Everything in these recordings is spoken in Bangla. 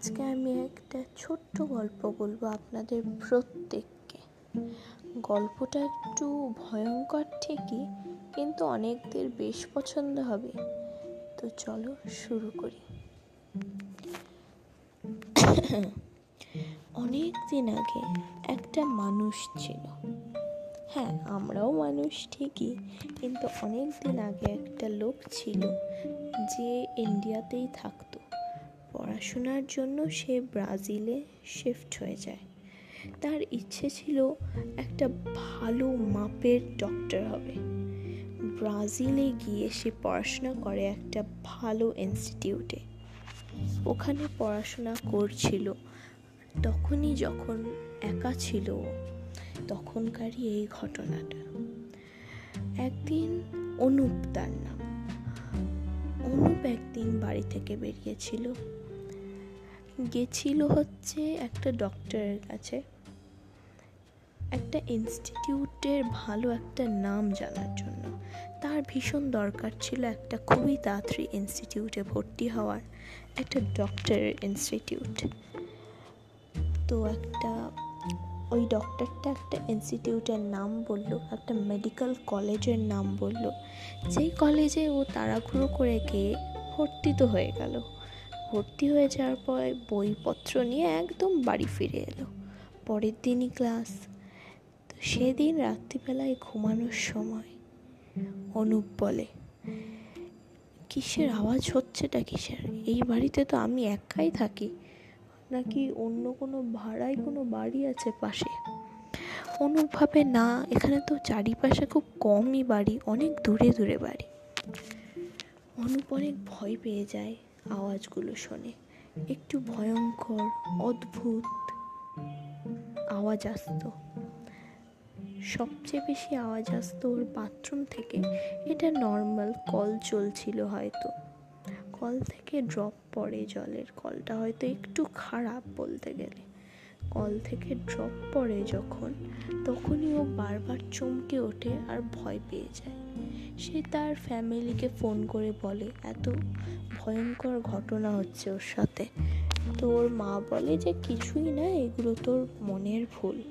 আজকে আমি একটা ছোট্ট গল্প বলব আপনাদের প্রত্যেককে। গল্পটা একটু ভয়ঙ্কর ঠিকই, কিন্তু অনেকদের বেশ পছন্দ হবে। তো চলো শুরু করি। অনেক দিন আগে একটা মানুষ ছিল। হ্যাঁ আমরাও মানুষ ঠিকই, কিন্তু অনেক দিন আগে একটা লোক ছিল যে ইন্ডিয়াতেই থাকতো। পড়াশোনার জন্য সে ব্রাজিলে শিফট হয়ে যায়। তার ইচ্ছে ছিল একটা ভালো মাপের ডক্টর হবে। ব্রাজিলে গিয়ে সে পড়াশোনা করে একটা ভালো ইনস্টিটিউটে। ওখানে পড়াশোনা করছিল। তখনই যখন একা ছিল, তখনকারই এই ঘটনাটা। একদিন অনুপ তার নাম। অনুপ একদিন বাড়ি থেকে বেরিয়েছিল। গেছিল হচ্ছে একটা ডক্টরের কাছে। একটা ইনস্টিটিউটের ভালো একটা নাম জানার জন্য। তার ভীষণ দরকার ছিল একটা খুবই তাড়াতাড়ি ইনস্টিটিউটে ভর্তি হওয়ার, একটা ডক্টরের ইনস্টিটিউট তো একটা, ওই ডক্টরটা একটা ইনস্টিটিউটের নাম বলল, একটা মেডিকেল কলেজের নাম বলল। যেই কলেজে ও তাড়াহুড়ো করে গিয়ে ভর্তি তো হয়ে গেল। ভর্তি হয়ে যাওয়ার পর বইপত্র নিয়ে একদম বাড়ি ফিরে এলো। পরের দিনই ক্লাস। তো সেদিন রাত্রিবেলায় ঘুমানোর সময় অনুপ বলে, কিসের আওয়াজ হচ্ছেটা কিসের? এই বাড়িতে তো আমি একাই থাকি। নাকি অন্য কোনো ভাড়ায় কোনো বাড়ি আছে পাশে? অনুপ ভাবে, না, এখানে তো চারিপাশে খুব কমই বাড়ি, অনেক দূরে দূরে বাড়ি। অনুপ অনেক ভয় পেয়ে যায়। আওয়াজগুলো শোনে। একটু ভয়ঙ্কর, অদ্ভুত আওয়াজ আসতো। সবচেয়ে বেশি আওয়াজ আসতো ওর বাথরুম থেকে। এটা নর্মাল কল চলছিল হয়তো। কল থেকে ড্রপ পড়ে জলের। কলটা হয়তো একটু খারাপ বলতে গেলে। কল থেকে ড্রপ পড়ে যখন, তখনই ও বারবার চমকে ওঠে আর ভয় পেয়ে যায়। সে তার ফ্যামিলিকে ফোন করে বলে, এত ভয়ঙ্কর ঘটনা হচ্ছে ওর সাথে। তো ওর মা বলে যে কিছুই না, এগুলো তোর মনের ভুল।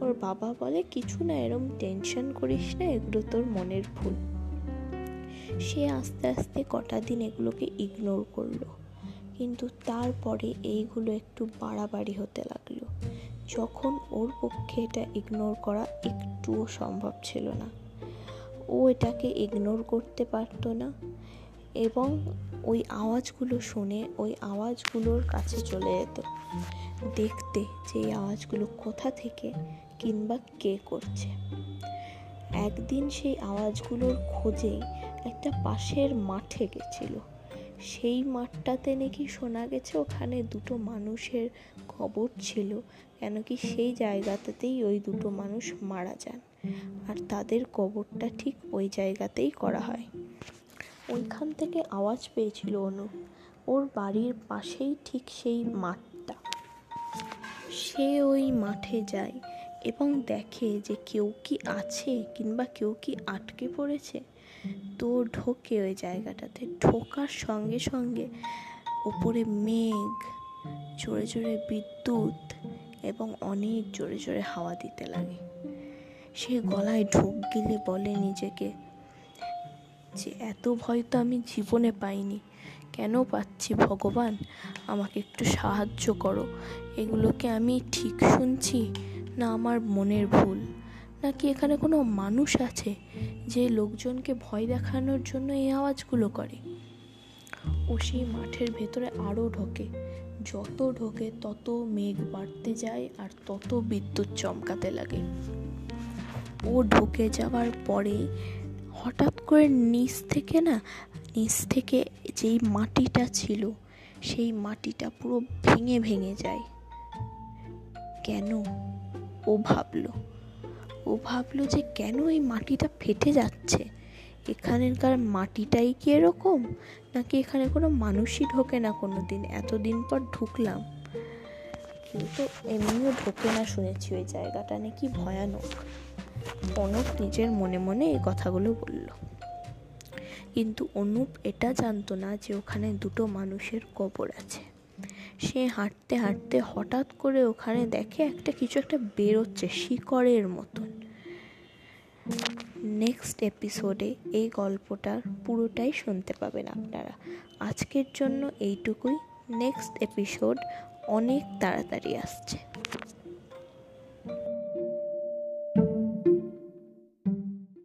ওর বাবা বলে, কিছু না, এরম টেনশন করিস না, এগুলো তোর মনের ভুল। সে আস্তে আস্তে কটা দিন এগুলোকে ইগনোর করল। কিন্তু তারপরে এইগুলো একটু বাড়াবাড়ি হতে লাগল। যখন ওর পক্ষে এটা ইগনোর করা একটুও সম্ভব ছিল না। ও এটাকে ইগনোর করতে পারতো না এবং ওই আওয়াজগুলো শুনে ওই আওয়াজগুলোর কাছে চলে যেত। দেখতে যে এই আওয়াজগুলো কোথা থেকে কিংবা কে করছে। একদিন সেই আওয়াজগুলোর খোঁজেই একটা পাশের মাঠে গেছিল। সেই মাঠটাতে নাকি শোনা গেছে ওখানে দুটো মানুষের কবর ছিল, কেন কি সেই জায়গাটাতেই ওই দুটো মানুষ মারা যান। আর তাদের কবরটা ঠিক ওই জায়গাতেই করা হয়। ওইখান থেকে আওয়াজ পেয়েছিল অনু। ওর বাড়ির পাশেই ঠিক সেই মাঠটা। সে ওই মাঠে যায় এবং দেখে যে কেউ কি আছে কিংবা কেউ কি আটকে পড়েছে। তো ঢোকে ওই জায়গাটাতে। ঢোকার সঙ্গে সঙ্গে ওপরে মেঘ, জোরে জোরে বিদ্যুৎ এবং অনেক জোরে জোরে হাওয়া দিতে লাগে। সে গলায় ঢোক গিলে বলে নিজেকে যে, এত ভয় তো আমি জীবনে পাইনি। কেন পাচ্ছি ভগবান? আমাকে একটু সাহায্য করো। এগুলোকে আমি ঠিক শুনছি না আমার মনের ভুল? নাকি এখানে কোনো মানুষ আছে যে লোকজনকে ভয় দেখানোর জন্য এই আওয়াজগুলো করে? ও সেই মাঠের ভেতরে আরও ঢোকে। যত ঢোকে, তত মেঘ বাড়তে যায় আর তত বিদ্যুৎ চমকাতে লাগে। ও ঢুকে যাওয়ার পরে হঠাৎ করে নিচ থেকে না, নিচ থেকে যেই মাটিটা ছিল, সেই মাটিটা পুরো ভেঙে ভেঙে যায়। কেন? ও ভাবলো। ও ভাবলো যে কেন এই মাটিটা ফেটে যাচ্ছে? এখানকার মাটিটাই কি এরকম? নাকি এখানে কোনো মানুষই ঢোকে না কোনো দিন এতদিন পর ঢুকলাম। কিন্তু এমনিও ঢোকে না শুনেছি ওই জায়গাটা নাকি ভয়ানক। অনুপ নিজের মনে মনে এই কথাগুলো বলল। কিন্তু অনুপ এটা জানতো না যে ওখানে দুটো মানুষের কবর আছে। সে হাঁটতে হাঁটতে হঠাৎ করে ওখানে দেখে একটা কিছু একটা বেরোচ্ছে শিকড়ের মতন। নেক্সট এপিসোডে এই গল্পটার পুরোটাই শুনতে পাবেন আপনারা। আজকের জন্য এইটুকুই। নেক্সট এপিসোড অনেক তাড়াতাড়ি আসছে।